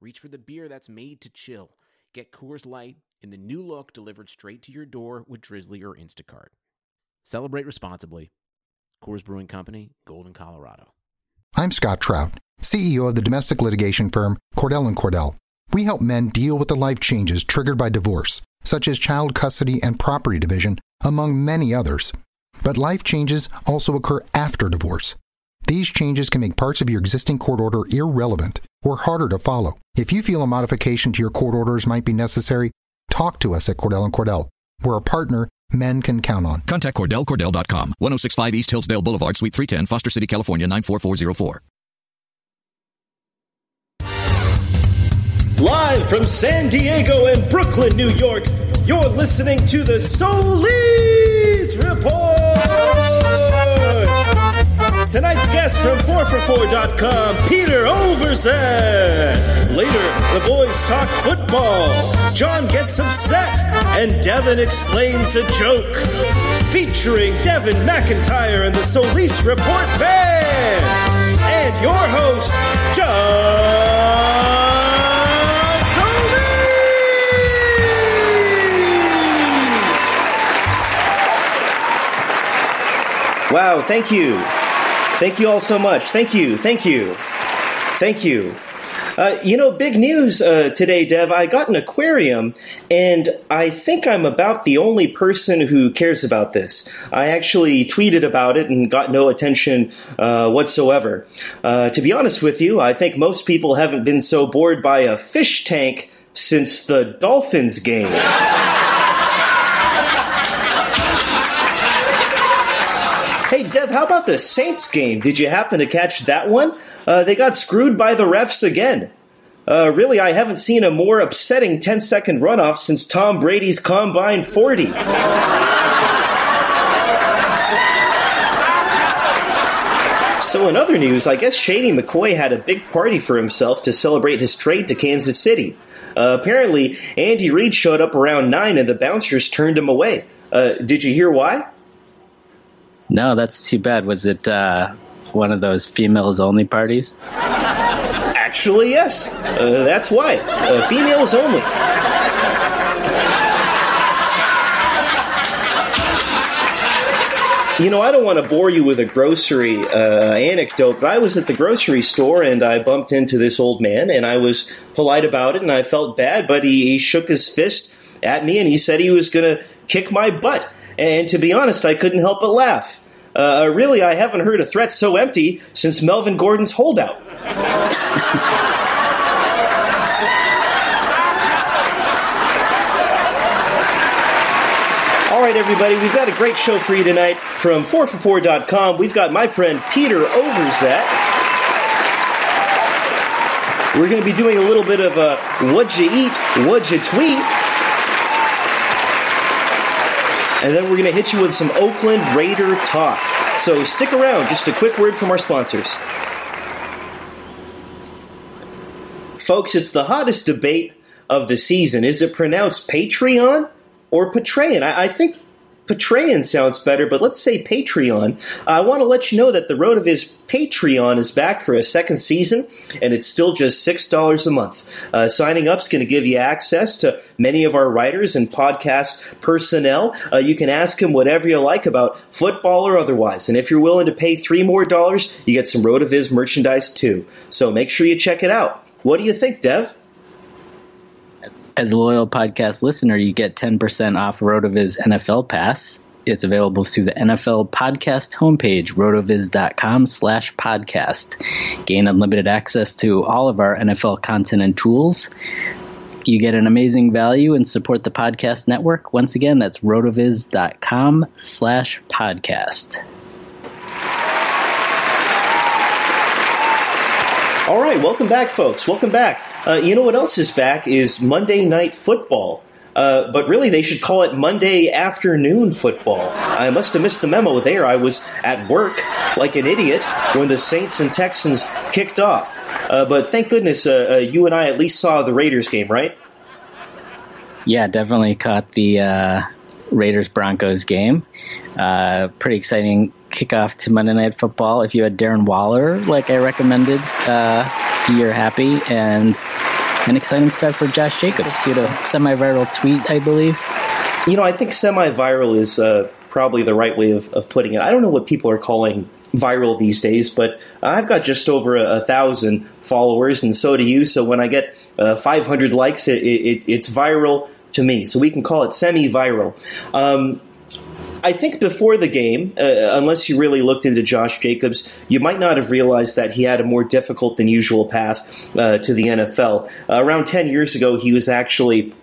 reach for the beer that's made to chill. Get Coors Light in the new look delivered straight to your door with Drizzly or Instacart. Celebrate responsibly. Coors Brewing Company, Golden, Colorado. I'm Scott Trout, CEO of the domestic litigation firm Cordell and Cordell. We help men deal with the life changes triggered by divorce, such as child custody and property division, among many others. But life changes also occur after divorce. These changes can make parts of your existing court order irrelevant or harder to follow. If you feel a modification to your court orders might be necessary, talk to us at Cordell and Cordell. We're a partner men can count on. Contact CordellCordell.com, 1065 East Hillsdale Boulevard, Suite 310, Foster City, California, 94404. Live from San Diego and Brooklyn, New York, you're listening to the Solis Report. Tonight's guest from 4for4.com, Peter Overzet. Later, the boys talk football. John gets upset, and Devin explains a joke. Featuring Devin McIntyre and the Solis Report Band. And your host, John Solis! Wow, thank you. Thank you all so much. Thank you. Thank you. Thank you. Uh, you know, big news uh, today, Dev. I got an aquarium, and I think I'm about the only person who cares about this. I actually tweeted about it and got no attention uh, whatsoever. Uh, to be honest with you, I think most people haven't been so bored by a fish tank since the Dolphins game. How about the Saints game? Did you happen to catch that one? Uh, they got screwed by the refs again. Uh, really, I haven't seen a more upsetting 10 second runoff since Tom Brady's Combine 40. So, in other news, I guess Shady McCoy had a big party for himself to celebrate his trade to Kansas City. Uh, apparently, Andy Reid showed up around 9 and the bouncers turned him away. Uh, did you hear why? No, that's too bad. Was it uh, one of those females only parties? Actually, yes. Uh, that's why. Uh, females only. You know, I don't want to bore you with a grocery uh, anecdote, but I was at the grocery store and I bumped into this old man and I was polite about it and I felt bad, but he, he shook his fist at me and he said he was going to kick my butt. And to be honest, I couldn't help but laugh. Uh, really, I haven't heard a threat so empty since Melvin Gordon's holdout. All right, everybody, we've got a great show for you tonight from 4for4.com. We've got my friend Peter Overzet. We're going to be doing a little bit of a what'd you eat, what'd you tweet. And then we're going to hit you with some Oakland Raider talk. So stick around, just a quick word from our sponsors. Folks, it's the hottest debate of the season. Is it pronounced Patreon or Patreon? I, I think Patreon sounds better, but let's say Patreon. I want to let you know that the RotoViz Patreon is back for a second season, and it's still just $6 a month. Uh, signing up is going to give you access to many of our writers and podcast personnel. Uh, you can ask them whatever you like about football or otherwise, and if you're willing to pay three more dollars, you get some RotoViz merchandise too. So make sure you check it out. What do you think, Dev? As a loyal podcast listener, you get 10% off RotoViz NFL Pass. It's available through the NFL podcast homepage, rotoviz.com slash podcast. Gain unlimited access to all of our NFL content and tools. You get an amazing value and support the podcast network. Once again, that's rotoviz.com slash podcast. All right, welcome back, folks. Welcome back. Uh, you know what else is back is Monday Night Football. Uh, but really, they should call it Monday afternoon football. I must have missed the memo there. I was at work like an idiot when the Saints and Texans kicked off. Uh, but thank goodness uh, uh you and I at least saw the Raiders game, right? Yeah, definitely caught the uh, Raiders Broncos game. Uh, pretty exciting kickoff to Monday Night Football. If you had Darren Waller, like I recommended, you're happy. And an exciting start for Josh Jacobs. He had a semi viral tweet, I believe. You know, I think semi viral is uh, probably the right way of, of putting it. I don't know what people are calling viral these days, but I've got just over a, a thousand followers, and so do you. So when I get uh, 500 likes, it, it, it's viral to me. So we can call it semi viral. Um, I think before the game, uh, unless you really looked into Josh Jacobs, you might not have realized that he had a more difficult than usual path uh, to the NFL. Uh, around 10 years ago, he was actually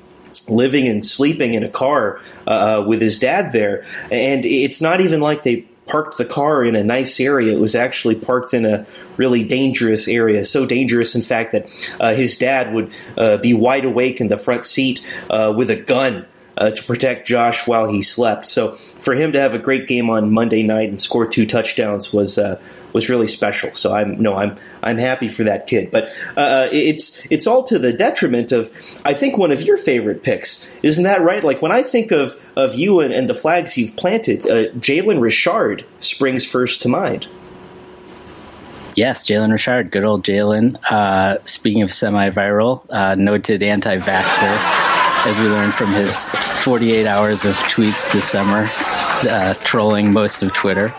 living and sleeping in a car uh, with his dad there. And it's not even like they parked the car in a nice area. It was actually parked in a really dangerous area. So dangerous, in fact, that uh, his dad would uh, be wide awake in the front seat uh, with a gun uh, to protect Josh while he slept. So for him to have a great game on Monday night and score two touchdowns was uh, was really special. So I'm no, I'm I'm happy for that kid. But uh, it's it's all to the detriment of I think one of your favorite picks. Isn't that right? Like when I think of of you and, and the flags you've planted, uh, Jalen Richard springs first to mind. Yes, Jalen Richard, good old Jalen. Uh, speaking of semi-viral, uh, noted anti-vaxxer as we learned from his 48 hours of tweets this summer, uh, trolling most of Twitter.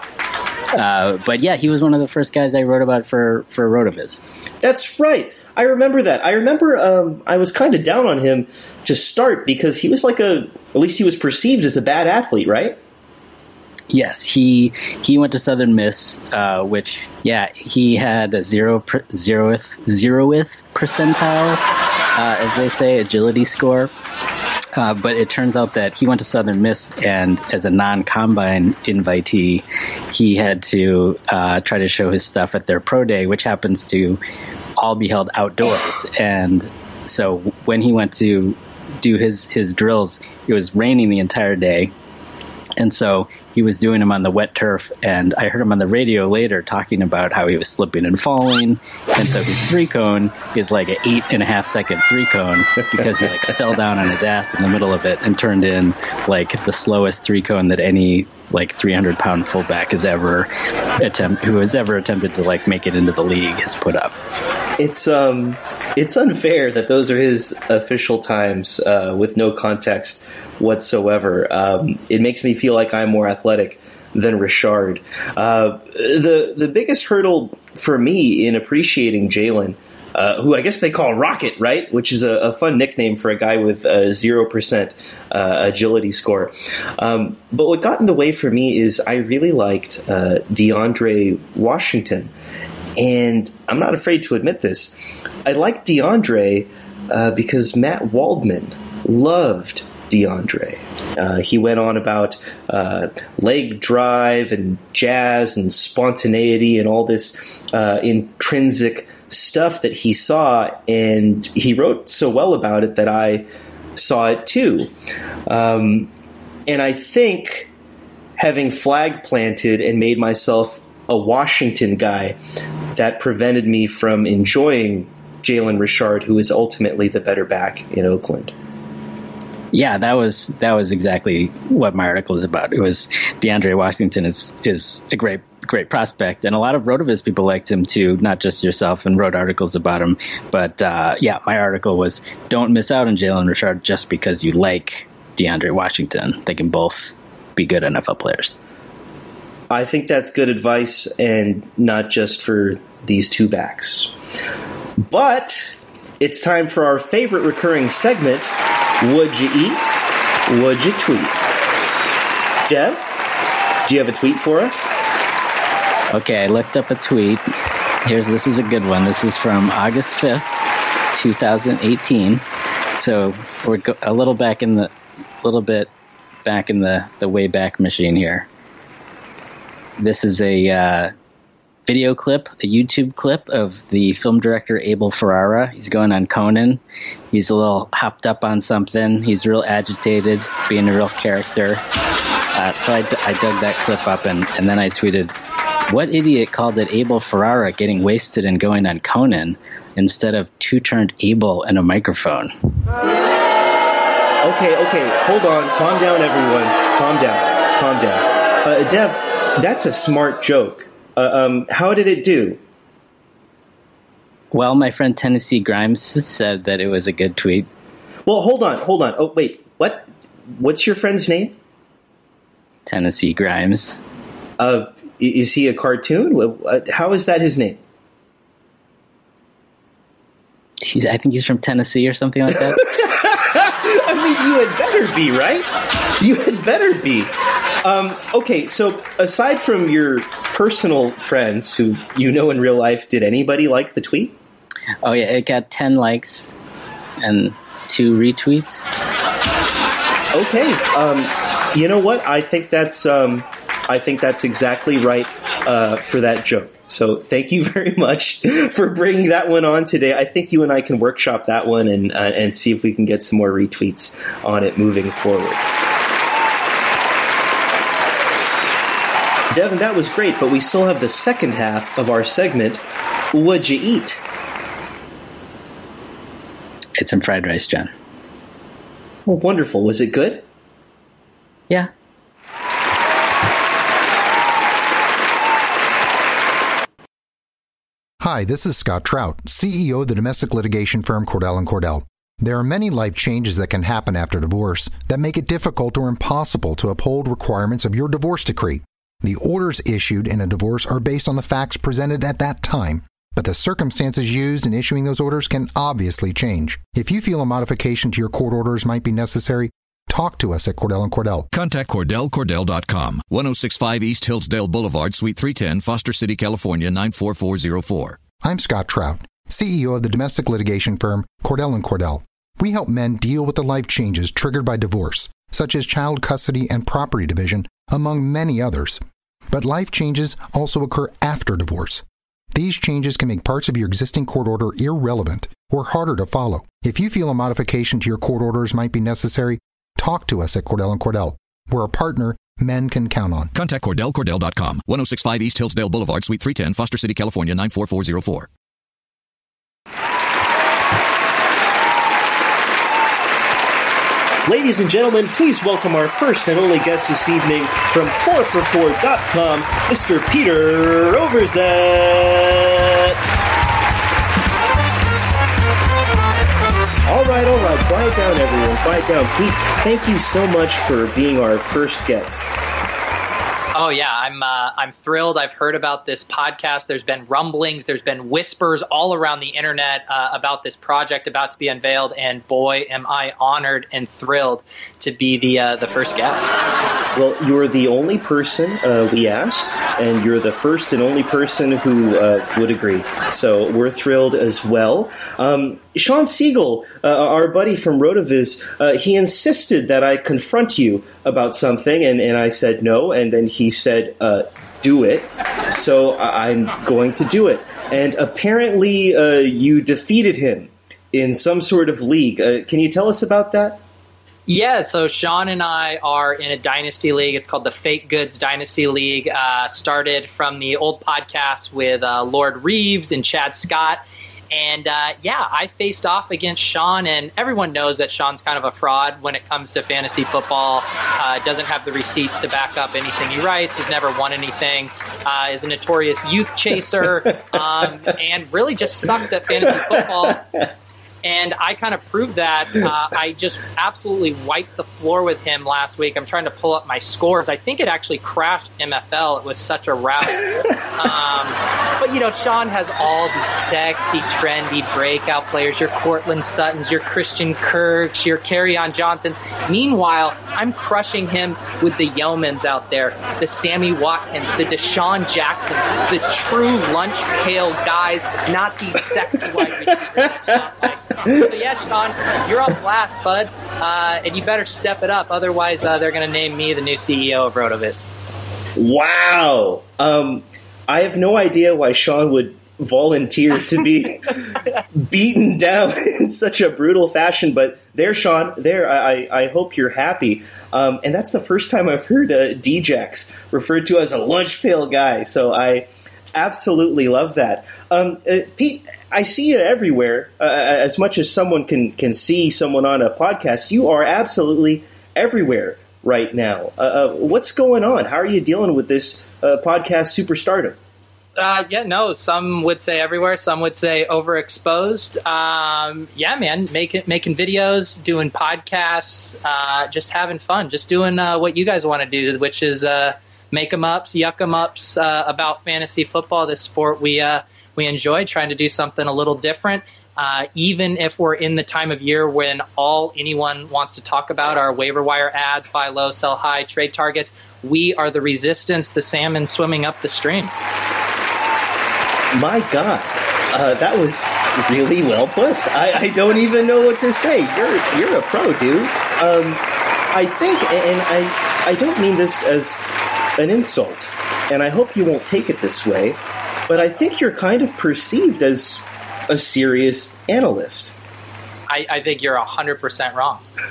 Uh, but yeah, he was one of the first guys I wrote about for for Rotoviz. That's right. I remember that. I remember um, I was kind of down on him to start because he was like a at least he was perceived as a bad athlete, right? Yes, he he went to Southern Miss, uh, which yeah, he had a zero per, zeroth zeroth percentile, uh, as they say, agility score. Uh, but it turns out that he went to Southern Miss, and as a non-combine invitee, he had to uh, try to show his stuff at their pro day, which happens to all be held outdoors. And so when he went to do his his drills, it was raining the entire day, and so he was doing them on the wet turf, and I heard him on the radio later talking about how he was slipping and falling, and so his three cone is like an eight and a half second three cone because he like fell down on his ass in the middle of it and turned in like the slowest three cone that any like 300 pound fullback has ever attempt who has ever attempted to like make it into the league has put up. It's um it's unfair that those are his official times uh, with no context whatsoever. Um, it makes me feel like I'm more athletic than Richard. Uh, the the biggest hurdle for me in appreciating Jalen, uh, who I guess they call Rocket, right, which is a, a fun nickname for a guy with a zero percent uh, agility score. Um, but what got in the way for me is I really liked uh, DeAndre Washington, and I'm not afraid to admit this. I liked DeAndre uh, because Matt Waldman loved DeAndre. Uh, he went on about uh, leg drive and jazz and spontaneity and all this uh, intrinsic stuff that he saw, and he wrote so well about it that I saw it too. Um, and I think having flag planted and made myself a Washington guy, that prevented me from enjoying Jalen Richard, who is ultimately the better back in Oakland. Yeah, that was that was exactly what my article is about. It was DeAndre Washington is is a great great prospect, and a lot of Rotoviz people liked him too, not just yourself, and wrote articles about him. But uh, yeah, my article was don't miss out on Jalen Richard just because you like DeAndre Washington. They can both be good NFL players. I think that's good advice, and not just for these two backs. But it's time for our favorite recurring segment Would you eat? Would you tweet? Dev, do you have a tweet for us? Okay, I looked up a tweet. Here's this is a good one. This is from August 5th, 2018. So we're go- a little back in the a little bit back in the the way back machine here. This is a uh, video clip, a YouTube clip of the film director Abel Ferrara. He's going on Conan. He's a little hopped up on something. He's real agitated, being a real character. Uh, so I, I dug that clip up and, and then I tweeted, What idiot called it Abel Ferrara getting wasted and going on Conan instead of two turned Abel and a microphone? Okay, okay, hold on. Calm down, everyone. Calm down. Calm down. Uh, Dev, that's a smart joke. Uh, um, how did it do? Well, my friend Tennessee Grimes said that it was a good tweet. Well, hold on, hold on. Oh, wait. What? What's your friend's name? Tennessee Grimes. Uh, is he a cartoon? How is that his name? He's, I think he's from Tennessee or something like that. I mean, you had better be, right? You had better be. Um, okay, so aside from your personal friends who you know in real life, did anybody like the tweet? Oh, yeah, it got 10 likes and two retweets. Okay, um, you know what? I think that's um, I think that's exactly right uh, for that joke. So thank you very much for bringing that one on today. I think you and I can workshop that one and uh, and see if we can get some more retweets on it moving forward. Devin, that was great, but we still have the second half of our segment. What'd you eat? It's some fried rice, John. Well, wonderful. Was it good? Yeah. Hi, this is Scott Trout, CEO of the domestic litigation firm Cordell and Cordell. There are many life changes that can happen after divorce that make it difficult or impossible to uphold requirements of your divorce decree. The orders issued in a divorce are based on the facts presented at that time, but the circumstances used in issuing those orders can obviously change. If you feel a modification to your court orders might be necessary, talk to us at Cordell and Cordell. Contact CordellCordell.com, 1065 East Hillsdale Boulevard, Suite 310, Foster City, California, 94404. I'm Scott Trout, CEO of the domestic litigation firm Cordell and Cordell. We help men deal with the life changes triggered by divorce, such as child custody and property division, among many others. But life changes also occur after divorce. These changes can make parts of your existing court order irrelevant or harder to follow. If you feel a modification to your court orders might be necessary, talk to us at Cordell and Cordell. We're a partner men can count on. Contact CordellCordell.com, 1065 East Hillsdale Boulevard, Suite 310, Foster City, California, 94404. Ladies and gentlemen, please welcome our first and only guest this evening from 4for4.com, Mr. Peter Overzet. All right, all right, quiet down, everyone, quiet down. Pete, thank you so much for being our first guest. Oh yeah, I'm uh, I'm thrilled. I've heard about this podcast. There's been rumblings, there's been whispers all around the internet uh, about this project about to be unveiled, and boy, am I honored and thrilled to be the uh, the first guest. Well, you're the only person uh, we asked, and you're the first and only person who uh, would agree. So we're thrilled as well. Um, Shawn Siegele, uh, our buddy from Rotoviz, uh, he insisted that I confront you about something, and, and I said no, and then he said, uh, do it. So I'm going to do it. And apparently, uh, you defeated him in some sort of league. Uh, can you tell us about that? Yeah, so Shawn and I are in a dynasty league. It's called the Fake Goods Dynasty League. Uh, started from the old podcast with uh, Lord Reebs and Chad Scott. And uh, yeah, I faced off against Shawn, and everyone knows that Shawn's kind of a fraud when it comes to fantasy football. Uh, doesn't have the receipts to back up anything he writes. Has never won anything. Uh, is a notorious youth chaser, um, and really just sucks at fantasy football. And I kind of proved that. Uh, I just absolutely wiped the floor with him last week. I'm trying to pull up my scores. I think it actually crashed MFL. It was such a rout. Um, but, you know, Shawn has all these sexy, trendy breakout players your Courtland Suttons, your Christian Kirks, your on Johnsons. Meanwhile, I'm crushing him with the Yeomans out there, the Sammy Watkins, the DeSean Jacksons, the true lunch pail guys, not these sexy wide receivers that Shawn likes. So yeah, Shawn, you're on blast, bud, uh, and you better step it up. Otherwise, uh, they're going to name me the new CEO of RotoViz. Wow. Um, I have no idea why Shawn would volunteer to be beaten down in such a brutal fashion. But there, Shawn, there, I, I hope you're happy. Um, and that's the first time I've heard uh, Djax referred to as a lunch pail guy. So I absolutely love that. Um, uh, Pete, I see you everywhere. Uh, as much as someone can, can see someone on a podcast, you are absolutely everywhere right now. Uh, uh what's going on? How are you dealing with this uh, podcast superstardom? Uh, yeah, no. Some would say everywhere. Some would say overexposed. Um, yeah, man, making making videos, doing podcasts, uh, just having fun, just doing uh, what you guys want to do, which is uh, make them ups, yuck them ups uh, about fantasy football, this sport we uh, we enjoy. Trying to do something a little different. even if we're in the time of year when all anyone wants to talk about are waiver wire ads, buy low, sell high, trade targets, we are the resistance, the salmon swimming up the stream. My God, uh, that was really well put. I, I, don't even know what to say. You're you're a pro, dude. Um, I think, and I I don't mean this as an insult, and I hope you won't take it this way, but I think you're kind of perceived as a serious analyst. I, I think you're hundred percent wrong.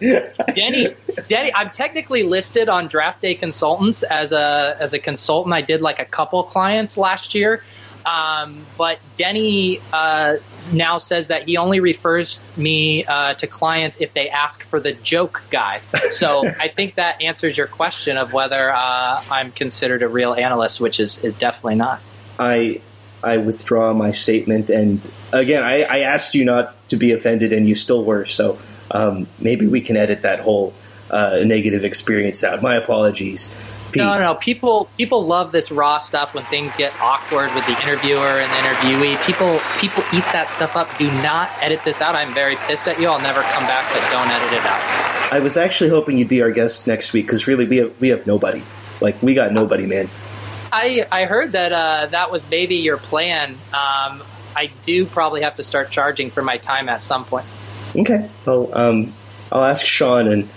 Denny, Denny, I'm technically listed on Draft Day Consultants as a as a consultant. I did like a couple clients last year, um, but Denny uh, now says that he only refers me uh, to clients if they ask for the joke guy. So I think that answers your question of whether uh, I'm considered a real analyst, which is, is definitely not. I I withdraw my statement. And again, I, I, asked you not to be offended, and you still were. So um, maybe we can edit that whole uh, negative experience out. My apologies. Pete. No, no, people people love this raw stuff when things get awkward with the interviewer and the interviewee. People people eat that stuff up. Do not edit this out. I'm very pissed at you. I'll never come back, but don't edit it out. I was actually hoping you'd be our guest next week because really we have we have nobody. Like we got nobody, man. I I heard that uh, that was maybe your plan. Um, I do probably have to start charging for my time at some point. Okay. Well, um, I'll ask Shawn and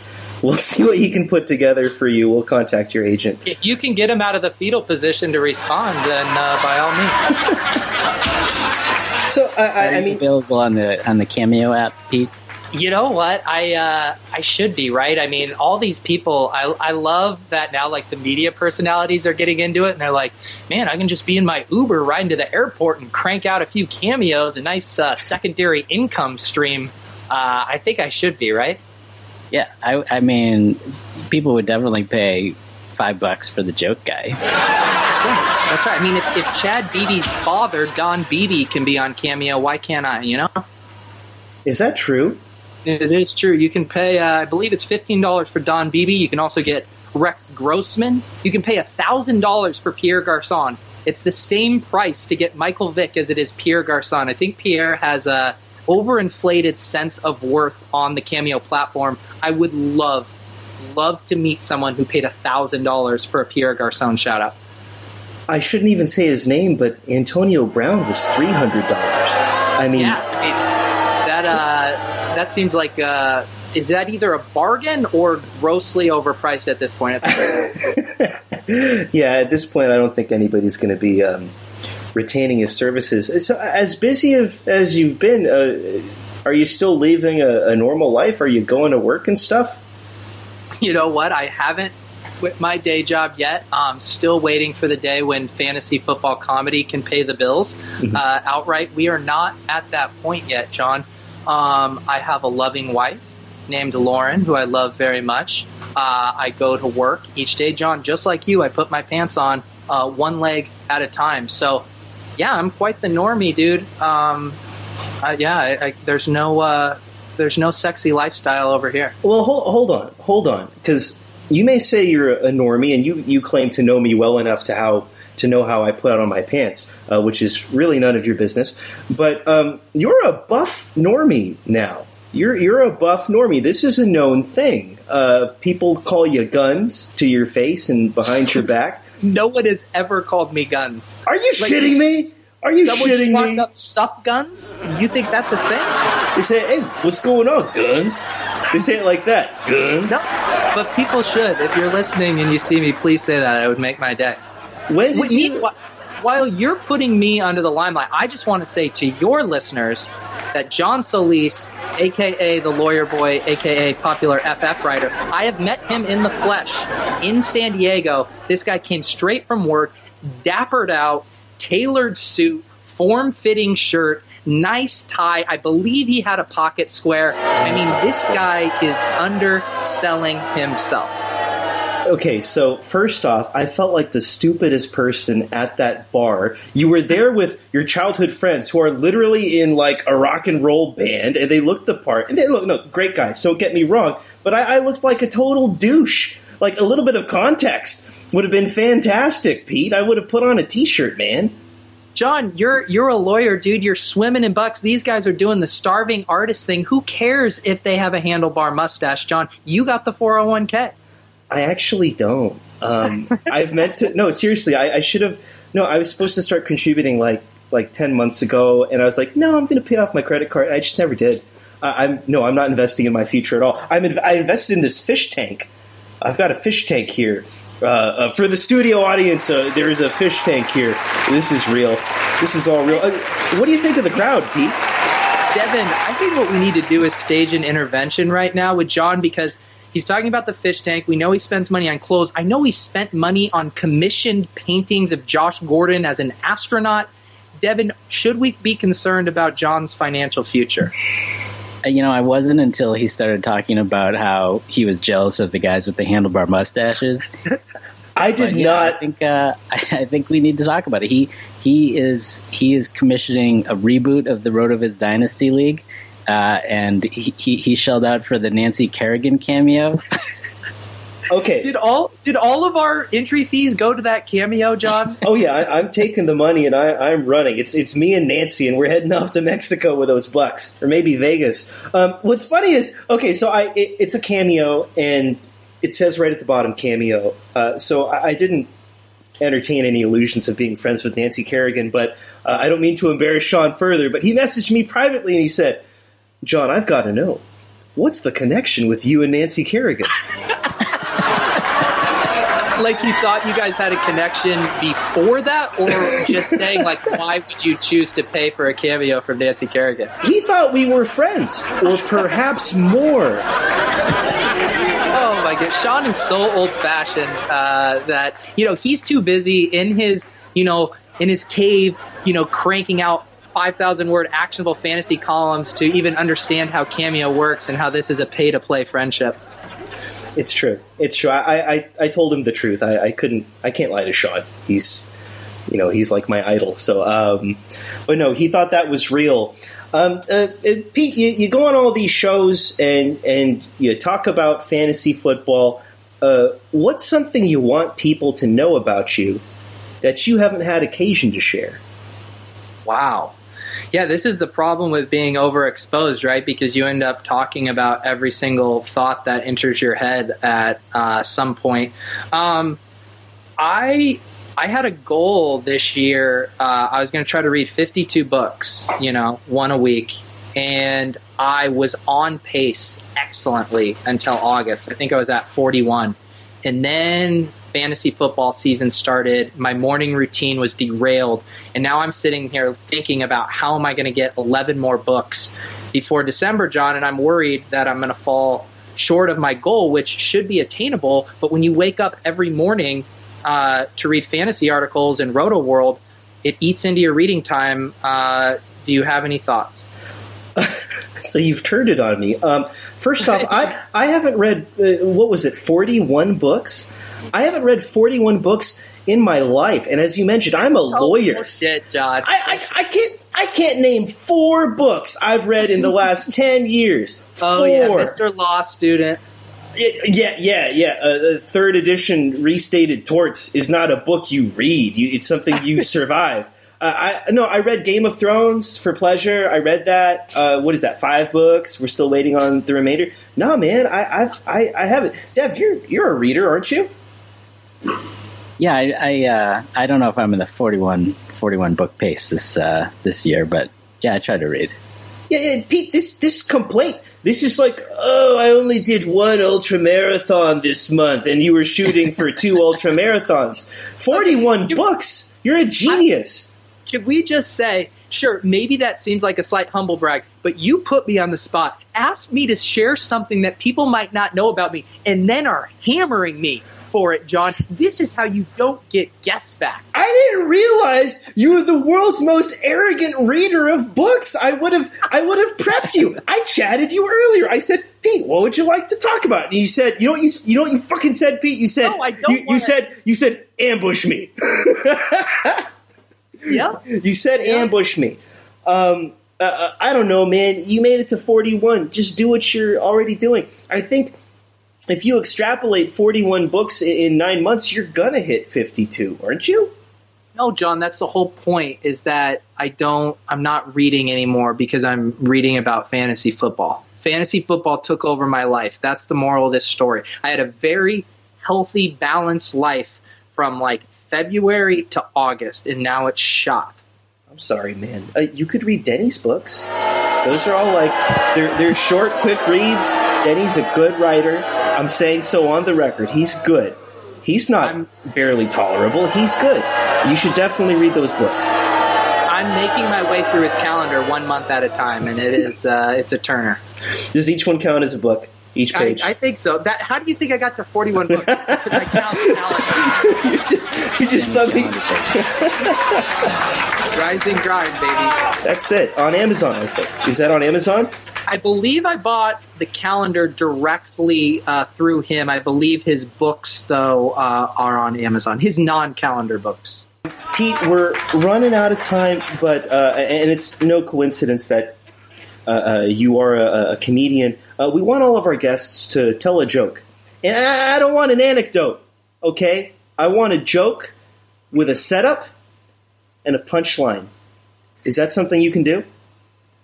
we'll see what he can put together for you. We'll contact your agent. If you can get him out of the fetal position to respond, then uh, by all means. so I, I, I mean, available on the on the Cameo app, Pete. You know what? I uh, I should be right. I mean, all these people. I I love that now. Like the media personalities are getting into it, and they're like, "Man, I can just be in my Uber riding to the airport and crank out a few cameos, a nice uh, secondary income stream." Uh, I think I should be right. Yeah, I, I mean, people would definitely pay five bucks for the joke guy. That's right. That's right. I mean, if, if Chad Beebe's father, Don Beebe, can be on Cameo, why can't I? You know? Is that true? It is true. You can pay, uh, I believe it's fifteen dollars for Don Beebe. You can also get Rex Grossman. You can pay thousand dollars for Pierre Garcon. It's the same price to get Michael Vick as it is Pierre Garcon. I think Pierre has a overinflated sense of worth on the Cameo platform. I would love, love to meet someone who paid thousand dollars for a Pierre Garcon shout out. I shouldn't even say his name, but Antonio Brown was three hundred dollars. I mean, yeah, I mean that. Uh, that seems like uh, is that either a bargain or grossly overpriced at this point? yeah, at this point, I don't think anybody's going to be um, retaining his services. So, as busy as you've been, uh, are you still leaving a, a normal life? Are you going to work and stuff? You know what? I haven't quit my day job yet. I'm still waiting for the day when fantasy football comedy can pay the bills mm-hmm. uh, outright. We are not at that point yet, John. Um, I have a loving wife named Lauren, who I love very much. Uh, I go to work each day, John, just like you. I put my pants on uh, one leg at a time. So, yeah, I'm quite the normie, dude. Um, uh, yeah, I, I, there's no uh, there's no sexy lifestyle over here. Well, hold, hold on, hold on, because you may say you're a normie, and you you claim to know me well enough to how to know how I put on my pants, uh, which is really none of your business. But um, you're a buff normie now. You're you're a buff normie. This is a known thing. Uh, people call you guns to your face and behind your back. No one has ever called me guns. Are you like, shitting me? Are you shitting me? up sup guns? You think that's a thing? They say, "Hey, what's going on, guns?" They say it like that, guns. No, but people should. If you're listening and you see me, please say that. It would make my day. When did Me- you? wh- while you're putting me under the limelight, I just want to say to your listeners that John Solis, aka the lawyer boy, aka popular FF writer, I have met him in the flesh in San Diego. This guy came straight from work, dappered out, tailored suit, form fitting shirt, nice tie. I believe he had a pocket square. I mean, this guy is underselling himself. Okay, so first off, I felt like the stupidest person at that bar. You were there with your childhood friends who are literally in like a rock and roll band, and they looked the part. And they look, no, great guys. Don't get me wrong, but I, I looked like a total douche. Like a little bit of context would have been fantastic, Pete. I would have put on a t-shirt, man. John, you're you're a lawyer, dude. You're swimming in bucks. These guys are doing the starving artist thing. Who cares if they have a handlebar mustache, John? You got the 401k. I actually don't. Um, I've meant to. No, seriously, I, I should have. No, I was supposed to start contributing like like ten months ago, and I was like, no, I'm going to pay off my credit card. I just never did. Uh, I'm no, I'm not investing in my future at all. I'm in, I invested in this fish tank. I've got a fish tank here. Uh, uh, for the studio audience, uh, there is a fish tank here. This is real. This is all real. Uh, what do you think of the crowd, Pete? Devin, I think what we need to do is stage an intervention right now with John because he's talking about the fish tank. We know he spends money on clothes. I know he spent money on commissioned paintings of Josh Gordon as an astronaut. Devin, should we be concerned about John's financial future? Uh, You know, I wasn't until he started talking about how he was jealous of the guys with the handlebar mustaches. I did But, yeah, not. I think uh, I think we need to talk about it. He he is he is commissioning a reboot of the Rotoviz Dynasty League, uh, and he, he he shelled out for the Nancy Kerrigan cameo. Okay. Did all did all of our entry fees go to that cameo, John? Oh yeah, I, I'm taking the money and I, I'm running. It's it's me and Nancy, and we're heading off to Mexico with those bucks, or maybe Vegas. Um, what's funny is, okay, so I it, it's a cameo, and it says right at the bottom cameo. Uh, so I, I didn't entertain any illusions of being friends with Nancy Kerrigan, but uh, I don't mean to embarrass Shawn further. But he messaged me privately and he said, "John, I've got to know, what's the connection with you and Nancy Kerrigan?" like you thought you guys had a connection before that, or just saying like, why would you choose to pay for a cameo from Nancy Kerrigan? he thought we were friends, or perhaps more. Oh my god, Shawn is so old fashioned uh, that you know he's too busy in his you know in his cave, you know, cranking out. 5,000 word actionable fantasy columns to even understand how Cameo works and how this is a pay to play friendship. It's true. It's true. I, I, I told him the truth. I, I couldn't. I can't lie to Shawn. He's, you know, he's like my idol. So, um, but no, he thought that was real. Um, uh, uh, Pete, you, you go on all these shows and and you talk about fantasy football. Uh, what's something you want people to know about you that you haven't had occasion to share? Wow. Yeah, this is the problem with being overexposed, right? Because you end up talking about every single thought that enters your head at uh, some point. Um, I I had a goal this year. Uh, I was going to try to read 52 books, you know, one a week, and I was on pace excellently until August. I think I was at 41, and then fantasy football season started. My morning routine was derailed, and now I'm sitting here thinking about how am I going to get 11 more books before December, John, and I'm worried that I'm going to fall short of my goal, which should be attainable. But when you wake up every morning uh, to read fantasy articles in Rotoworld, it eats into your reading time. Uh, do you have any thoughts? so you've turned it on me. Um, first off, I I haven't read uh, what was it, forty one books. I haven't read forty one books in my life, and as you mentioned, I'm a lawyer. Oh, shit, John. I, I, I can't I can't name four books I've read in the last ten years. oh Four. yeah, Mr. Law student. Yeah, yeah, yeah. Uh, the third edition restated torts is not a book you read. You, it's something you survive. Uh, I no, I read Game of Thrones for pleasure. I read that. Uh, what is that? Five books. We're still waiting on the remainder. No, man, I, I've, I, I haven't. Dev, you're you're a reader, aren't you? Yeah, I I, uh, I don't know if I'm in the 41, 41 book pace this uh, this year, but yeah, I try to read. Yeah, yeah, Pete, this this complaint, this is like, oh, I only did one ultra marathon this month, and you were shooting for two ultra marathons. Forty-one books. You're a genius. Could we just say, sure, maybe that seems like a slight humble brag, but you put me on the spot, asked me to share something that people might not know about me, and then are hammering me for it, John. This is how you don't get guests back. I didn't realize you were the world's most arrogant reader of books. I would have I would have prepped you. I chatted you earlier. I said, Pete, what would you like to talk about? And you said, you know what you you know what you fucking said, Pete? You said No, I don't you, you said you said ambush me. Yeah. You said Yeah. ambush me. Um, uh, uh, I don't know, man. You made it to 41. Just do what you're already doing. I think if you extrapolate 41 books in nine months, you're gonna hit 52, aren't you? No, John, that's the whole point is that I don't I'm not reading anymore because I'm reading about fantasy football. Fantasy football took over my life. That's the moral of this story. I had a very healthy, balanced life from like February to August and now it's shot. I'm sorry, man. Uh, you could read Denny's books. Those are all like they're they're short, quick reads. Denny's a good writer. I'm saying so on the record. He's good. He's not I'm- barely tolerable. He's good. You should definitely read those books. I'm making my way through his calendar one month at a time and it is uh, it's a turner. Does each one count as a book? Each page. I think so. That how do you think I got to 41 books? Because I count calendars. you just, you just let me. Rise and grind, baby. That's it on Amazon. I think is that on Amazon? I believe I bought the calendar directly uh, through him. I believe his books, though, uh, are on Amazon. His non-calendar books. Pete, we're running out of time, but uh, and it's no coincidence that uh, uh, you are a, a comedian. Uh, we want all of our guests to tell a joke, and I, I don't want an anecdote. Okay, I want a joke with a setup and a punchline. Is that something you can do?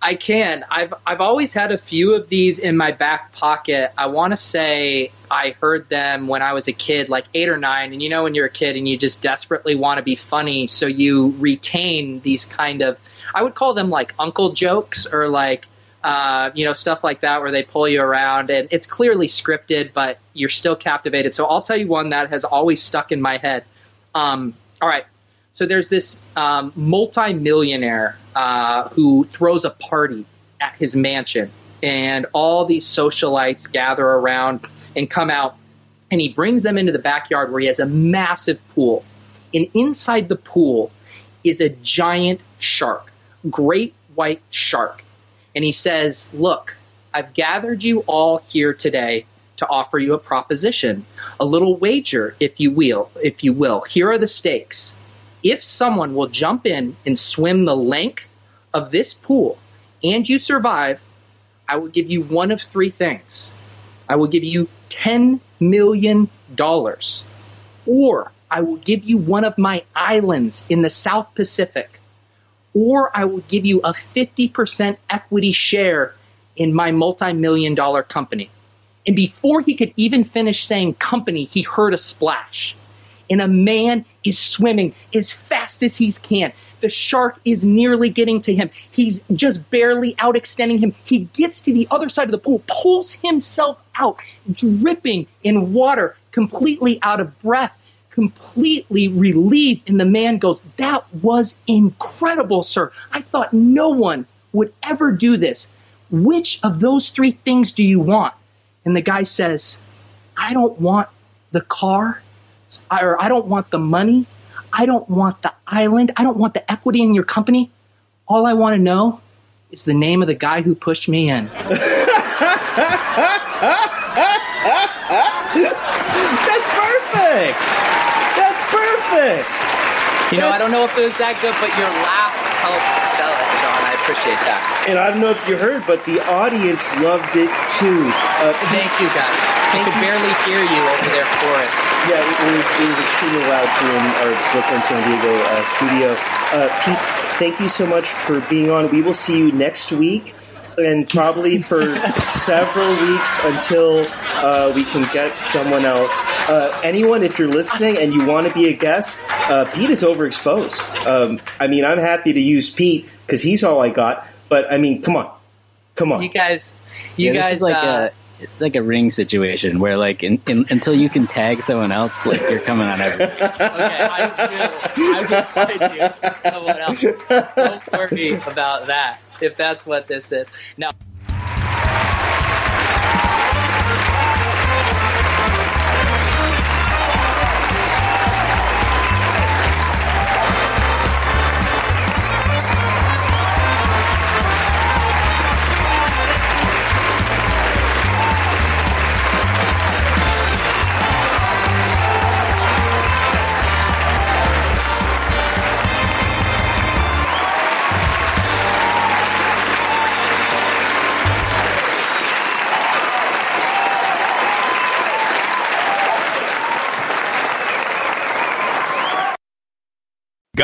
I can. I've I've always had a few of these in my back pocket. I want to say I heard them when I was a kid, like eight or nine. And you know, when you're a kid and you just desperately want to be funny, so you retain these kind of I would call them like uncle jokes or like uh, you know stuff like that where they pull you around and it's clearly scripted, but you're still captivated. So I'll tell you one that has always stuck in my head. Um, all right. So there's this um, multi-millionaire uh, who throws a party at his mansion, and all these socialites gather around and come out, and he brings them into the backyard where he has a massive pool, and inside the pool is a giant shark, great white shark, and he says, "Look, I've gathered you all here today." To offer you a proposition, a little wager, if you will. If you will, here are the stakes if someone will jump in and swim the length of this pool and you survive, I will give you one of three things. I will give you $10 million, or I will give you one of my islands in the South Pacific, or I will give you a 50% equity share in my multi million dollar company. And before he could even finish saying company, he heard a splash and a man is swimming as fast as he can. The shark is nearly getting to him. He's just barely out extending him. He gets to the other side of the pool, pulls himself out, dripping in water, completely out of breath, completely relieved. And the man goes, That was incredible, sir. I thought no one would ever do this. Which of those three things do you want? And the guy says, I don't want the car or I don't want the money. I don't want the island. I don't want the equity in your company. All I want to know is the name of the guy who pushed me in. That's perfect. That's perfect. You know, I don't know if it was that good, but your laugh helped sell it, John. I appreciate that. And I don't know if you heard, but the audience loved it too. Uh, Thank you, guys. I could barely hear you over there for us. Yeah, it was, it was extremely loud here in our Brooklyn, San Diego uh, studio. Uh, Pete, thank you so much for being on. We will see you next week and probably for several weeks until uh, we can get someone else. Uh, anyone, if you're listening and you want to be a guest, uh, Pete is overexposed. Um, I mean, I'm happy to use Pete because he's all I got. But I mean, come on. Come on, you guys. You Yeah, this guys. is like uh, a it's like a ring situation where like in, in, until you can tag someone else, like you're coming on everything. okay, I will. I will find you someone else. Don't worry about that. If that's what this is. No.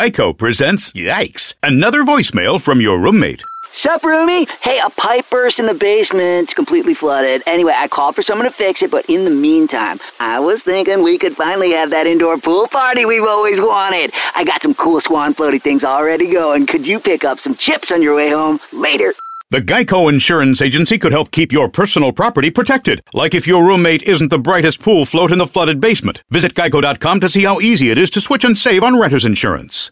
Geico presents Yikes! Another voicemail from your roommate. Sup, roomie? Hey, a pipe burst in the basement. It's completely flooded. Anyway, I called for someone to fix it, but in the meantime, I was thinking we could finally have that indoor pool party we've always wanted. I got some cool swan floaty things already going. Could you pick up some chips on your way home? Later. The Geico Insurance Agency could help keep your personal property protected, like if your roommate isn't the brightest pool float in the flooded basement. Visit geico.com to see how easy it is to switch and save on renter's insurance.